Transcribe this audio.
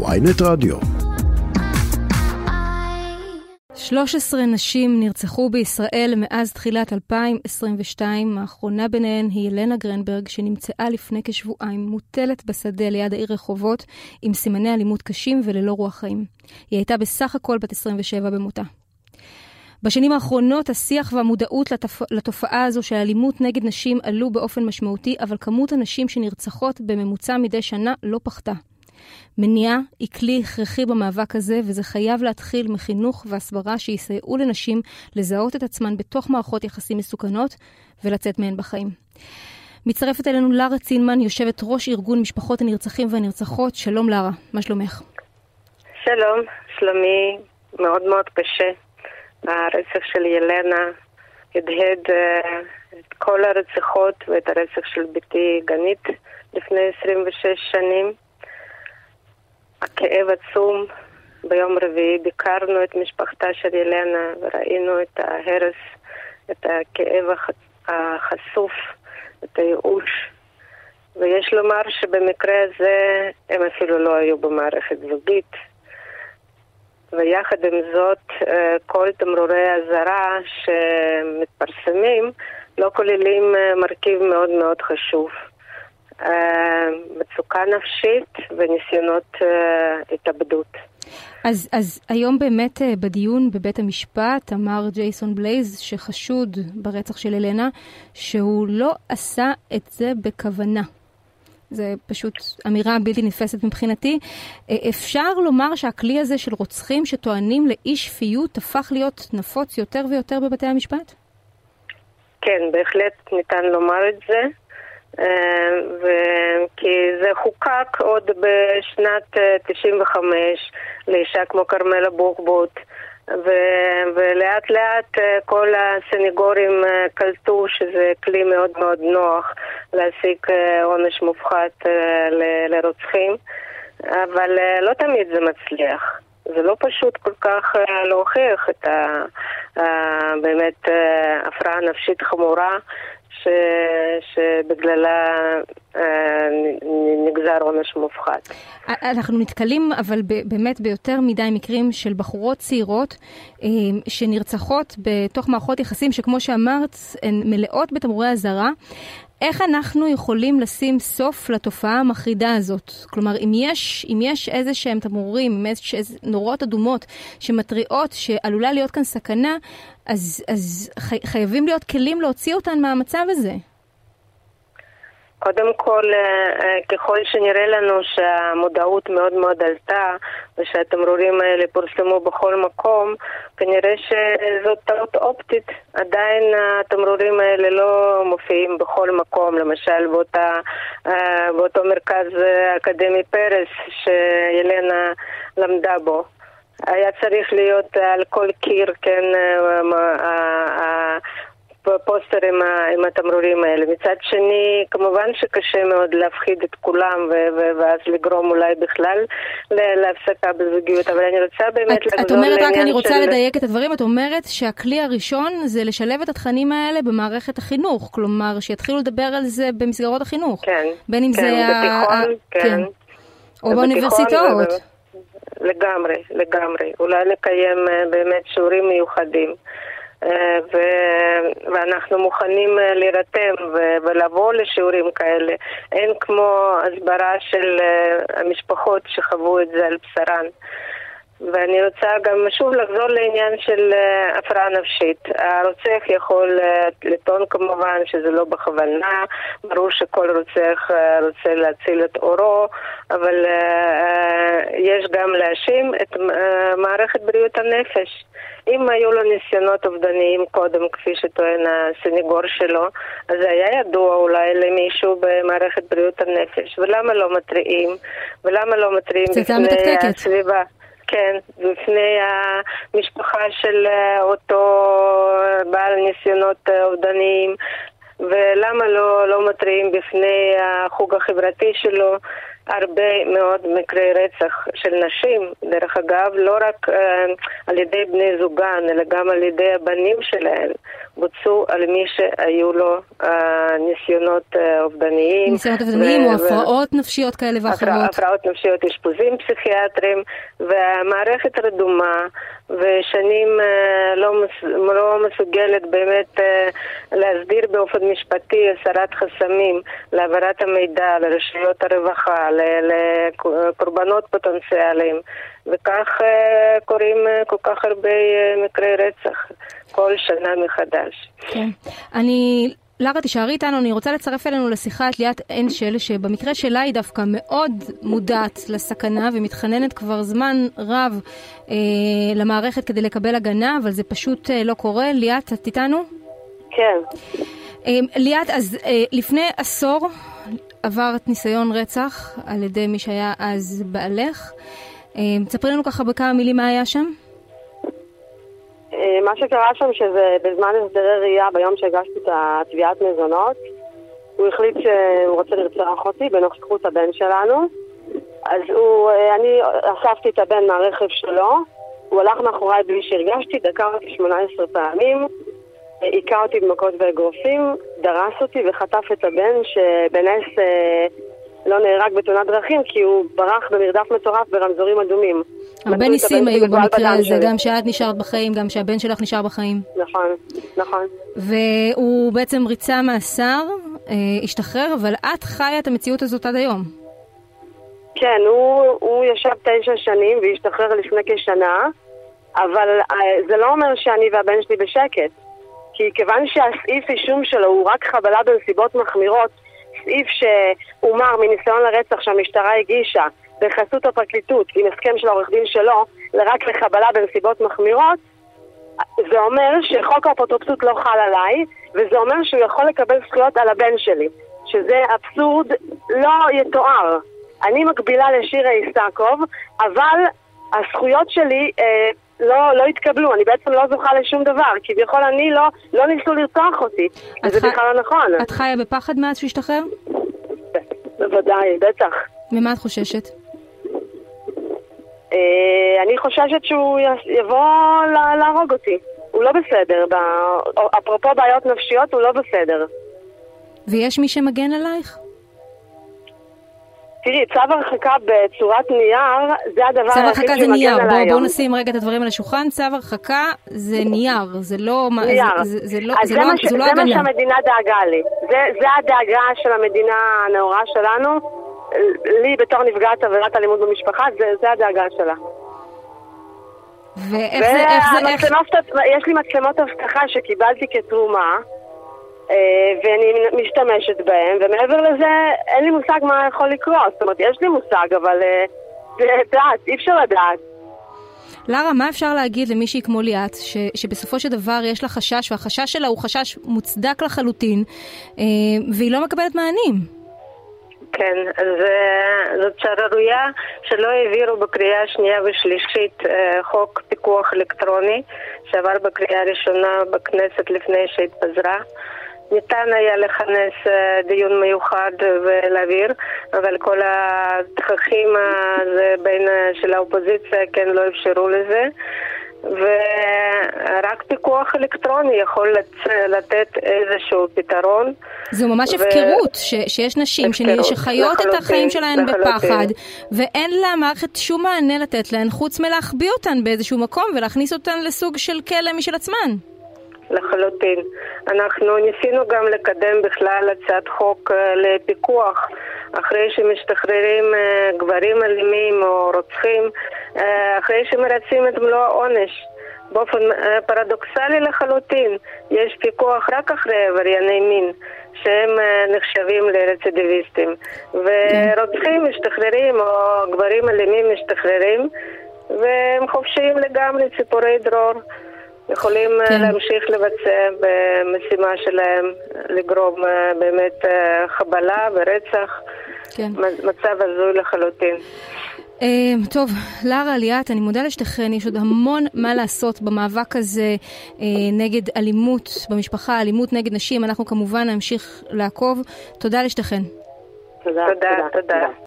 ויינט רדיו. 13 נשים נרצחו בישראל מאז תחילת 2022, האחרונה ביניהן היא ילנה גרנברג, שנמצאה לפני כשבועיים מוטלת בשדה ליד העיר רחובות, עם סימני אלימות קשים וללא רוח חיים. היא הייתה בסך הכל בת 27 במותה. בשנים האחרונות השיח והמודעות לתופ... לתופעה הזו של אלימות נגד נשים עלו באופן משמעותי, אבל כמות הנשים שנרצחות בממוצע מדי שנה לא פחתה. מניעה היא כלי הכרחי במאבק הזה, וזה חייב להתחיל מחינוך והסברה שיסייעו לנשים לזהות את עצמן בתוך מערכות יחסים מסוכנות ולצאת מהן בחיים. מצטרפת אלינו לרה צינמן, יושבת ראש ארגון משפחות הנרצחים והנרצחות. שלום לרה, מה שלומך? שלום, שלומי מאוד מאוד קשה. הרצח של ילנה הדהד uh, את כל הרציחות ואת הרצח של בתי גנית לפני 26 שנים. הכאב עצום. ביום רביעי ביקרנו את משפחתה של ילנה וראינו את ההרס, את הכאב החשוף, את הייאוש. ויש לומר שבמקרה הזה הם אפילו לא היו במערכת זוגית. ויחד עם זאת, אה, כל תמרורי האזהרה שמתפרסמים לא כוללים אה, מרכיב מאוד מאוד חשוב. אה, מצוקה נפשית וניסיונות התאבדות. אז, אז היום באמת בדיון בבית המשפט אמר ג'ייסון בלייז שחשוד ברצח של אלנה שהוא לא עשה את זה בכוונה. זה פשוט אמירה בלתי נתפסת מבחינתי. אה, אפשר לומר שהכלי הזה של רוצחים שטוענים לאי שפיות הפך להיות נפוץ יותר ויותר בבתי המשפט? כן, בהחלט ניתן לומר את זה. אה, כי זה חוקק עוד בשנת 95 אה, לאישה כמו כרמלה בוחבוט. ולאט לאט אה, כל הסניגורים אה, קלטו שזה כלי מאוד מאוד נוח להשיג עונש מופחת ל- לרוצחים, אבל לא תמיד זה מצליח. זה לא פשוט כל כך להוכיח את ה... באמת הפרעה נפשית חמורה ש... שבגללה אה, נגזר עונש מופחת. אנחנו נתקלים אבל באמת ביותר מדי מקרים של בחורות צעירות אה, שנרצחות בתוך מערכות יחסים שכמו שאמרת הן מלאות בתמרורי אזהרה. איך אנחנו יכולים לשים סוף לתופעה המחרידה הזאת? כלומר, אם יש, אם יש איזה שהם תמרורים, אם יש איזה נורות אדומות שמתריעות שעלולה להיות כאן סכנה, אז, אז חי, חייבים להיות כלים להוציא אותן מהמצב הזה. קודם כל, אה, אה, ככל שנראה לנו שהמודעות מאוד מאוד עלתה ושהתמרורים האלה פורסמו בכל מקום, כנראה שזאת טעות אופטית. עדיין התמרורים האלה לא מופיעים בכל מקום, למשל באותה, אה, באותו מרכז אקדמי פרס שילנה למדה בו. היה צריך להיות על כל קיר, כן, פוסטר עם, התמרורים האלה. מצד שני, כמובן שקשה מאוד להפחיד את כולם ו- ואז לגרום אולי בכלל להפסקה בזוגיות, אבל אני רוצה באמת לחזור לעניין של... את אומרת, רק אני רוצה של... לדייק את הדברים, את אומרת שהכלי הראשון זה לשלב את התכנים האלה במערכת החינוך, כלומר, שיתחילו לדבר על זה במסגרות החינוך. כן, בין אם כן, זה... בתיכון, ה... כן. כן. או באוניברסיטאות. לגמרי, לגמרי. אולי לקיים אה, באמת שיעורים מיוחדים. אה, ו- ואנחנו מוכנים אה, להירתם ו- ולבוא לשיעורים כאלה. אין כמו הסברה של אה, המשפחות שחוו את זה על בשרן. ואני רוצה גם שוב לחזור לעניין של הפרעה נפשית. הרוצח יכול לטעון כמובן שזה לא בכוונה, ברור שכל רוצח רוצה להציל את אורו, אבל להאשים את uh, מערכת בריאות הנפש. אם היו לו ניסיונות אובדניים קודם, כפי שטוען הסניגור שלו, אז זה היה ידוע אולי למישהו במערכת בריאות הנפש. ולמה לא מתריעים? ולמה לא מתריעים בפני הסביבה? כן, בפני המשפחה של אה, אותו בעל ניסיונות אה, אובדניים, ולמה לא, לא מתריעים בפני החוג החברתי שלו הרבה מאוד מקרי רצח של נשים, דרך אגב, לא רק uh, על ידי בני זוגן, אלא גם על ידי הבנים שלהן. בוצעו על מי שהיו לו ניסיונות אובדניים. ניסיונות אובדניים או הפרעות נפשיות כאלה ואחרות. הפרעות נפשיות, אשפוזים פסיכיאטריים, והמערכת רדומה, ושנים לא, מס, לא מסוגלת באמת להסדיר באופן משפטי הסרת חסמים להעברת המידע לרשויות הרווחה, לקורבנות פוטנציאליים, וכך קורים כל כך הרבה מקרי רצח כל שנה מחדש. כן. אני... לרה, תישארי איתנו, אני רוצה לצרף אלינו לשיחה את ליאת אנשל, שבמקרה שלה היא דווקא מאוד מודעת לסכנה ומתחננת כבר זמן רב אה, למערכת כדי לקבל הגנה, אבל זה פשוט אה, לא קורה. ליאת, את איתנו? כן. אה, ליאת, אז אה, לפני עשור עברת ניסיון רצח על ידי מי שהיה אז בעלך. אה, תספרי לנו ככה בכמה מילים מה היה שם. מה שקרה שם שזה בזמן הסדרי ראייה, ביום שהגשתי את התביעת מזונות, הוא החליט שהוא רוצה לרצוח אותי בנוכחות הבן שלנו. אז הוא, אה, אני אספתי את הבן מהרכב שלו, הוא הלך מאחוריי בלי שהרגשתי, דקר אותי 18 פעמים, היכה אותי במכות ואגרופים, דרס אותי וחטף את הבן שבנס אה, לא נהרג בתאונת דרכים כי הוא ברח במרדף מטורף ברמזורים אדומים. הרבה ניסים היו במקרה הזה, גם שאת נשארת בחיים, גם שהבן שלך נשאר בחיים. נכון, נכון. והוא בעצם ריצה מאסר, אה, השתחרר, אבל את חיה את המציאות הזאת עד היום. כן, הוא, הוא ישב תשע שנים והשתחרר לפני כשנה, אבל אה, זה לא אומר שאני והבן שלי בשקט. כי כיוון שהסעיף אישום שלו הוא רק חבלה בנסיבות מחמירות, סעיף שהומר מניסיון לרצח שהמשטרה הגישה בחסות הפרקליטות עם הסכם של העורך דין שלו, רק לחבלה בנסיבות מחמירות, זה אומר שחוק האפוטרופסות לא חל עליי, וזה אומר שהוא יכול לקבל זכויות על הבן שלי, שזה אבסורד לא יתואר. אני מקבילה לשירה איסקוב, אבל הזכויות שלי אה, לא, לא התקבלו, אני בעצם לא זוכה לשום דבר, כביכול אני לא, לא ניסו לרצוח אותי, וזה ח... בכלל לא נכון. את חיה בפחד מאז שהוא השתחרר? בוודאי, בטח. ממה את חוששת? אה, אני חוששת שהוא יבוא להרוג אותי. הוא לא בסדר. אפרופו בעיות נפשיות, הוא לא בסדר. ויש מי שמגן עלייך? תראי, צו הרחקה בצורת נייר, זה הדבר היחיד שמגן עליי. צו הרחקה זה נייר, בואו בוא נשים רגע את הדברים על השולחן, צו הרחקה זה נייר, זה לא... נייר. זה, זה, זה לא, זה, לא, ש... זו לא זה הגנה. מה שהמדינה דאגה לי. זה, זה הדאגה של המדינה הנאורה שלנו, לי בתור נפגעת עבירת אלימות במשפחה, זה, זה הדאגה שלה. ואיך זה... איך זה איך... יש לי מצלמות אבטחה שקיבלתי כתרומה. ואני משתמשת בהם, ומעבר לזה אין לי מושג מה יכול לקרות. זאת אומרת, יש לי מושג, אבל זה לדעת, אי אפשר לדעת. לרה, מה אפשר להגיד למישהי כמו ליאת, ש, שבסופו של דבר יש לה חשש, והחשש שלה הוא חשש מוצדק לחלוטין, אה, והיא לא מקבלת מענים? כן, אז זאת שערורייה שלא העבירו בקריאה שנייה ושלישית חוק פיקוח אלקטרוני שעבר בקריאה ראשונה בכנסת לפני שהתפזרה. ניתן היה לכנס דיון מיוחד ולהעביר, אבל כל התככים בין של האופוזיציה כן לא אפשרו לזה. ורק פיקוח אלקטרוני יכול לתת איזשהו פתרון. זו ממש ו... הפקרות, ש, שיש נשים הפקרות, שחיות לחלוטין, את החיים שלהן לחלוטין. בפחד, ואין למערכת שום מענה לתת להן, חוץ מלהחביא אותן באיזשהו מקום ולהכניס אותן לסוג של כלא משל עצמן. לחלוטין. אנחנו ניסינו גם לקדם בכלל הצעת חוק לפיקוח אחרי שמשתחררים גברים אלימים או רוצחים, אחרי שמרצים את מלוא העונש. באופן פרדוקסלי לחלוטין, יש פיקוח רק אחרי עברייני מין, שהם נחשבים לרצידיביסטים. ורוצחים משתחררים, או גברים אלימים משתחררים, והם חופשיים לגמרי, ציפורי דרור. יכולים כן. להמשיך לבצע במשימה שלהם, לגרום באמת חבלה ורצח. כן. מצב הזוי לחלוטין. טוב, לרה, ליאת, אני מודה לשתיכן, יש עוד המון מה לעשות במאבק הזה נגד אלימות במשפחה, אלימות נגד נשים, אנחנו כמובן נמשיך לעקוב. תודה לשתיכן. תודה, תודה. תודה. תודה.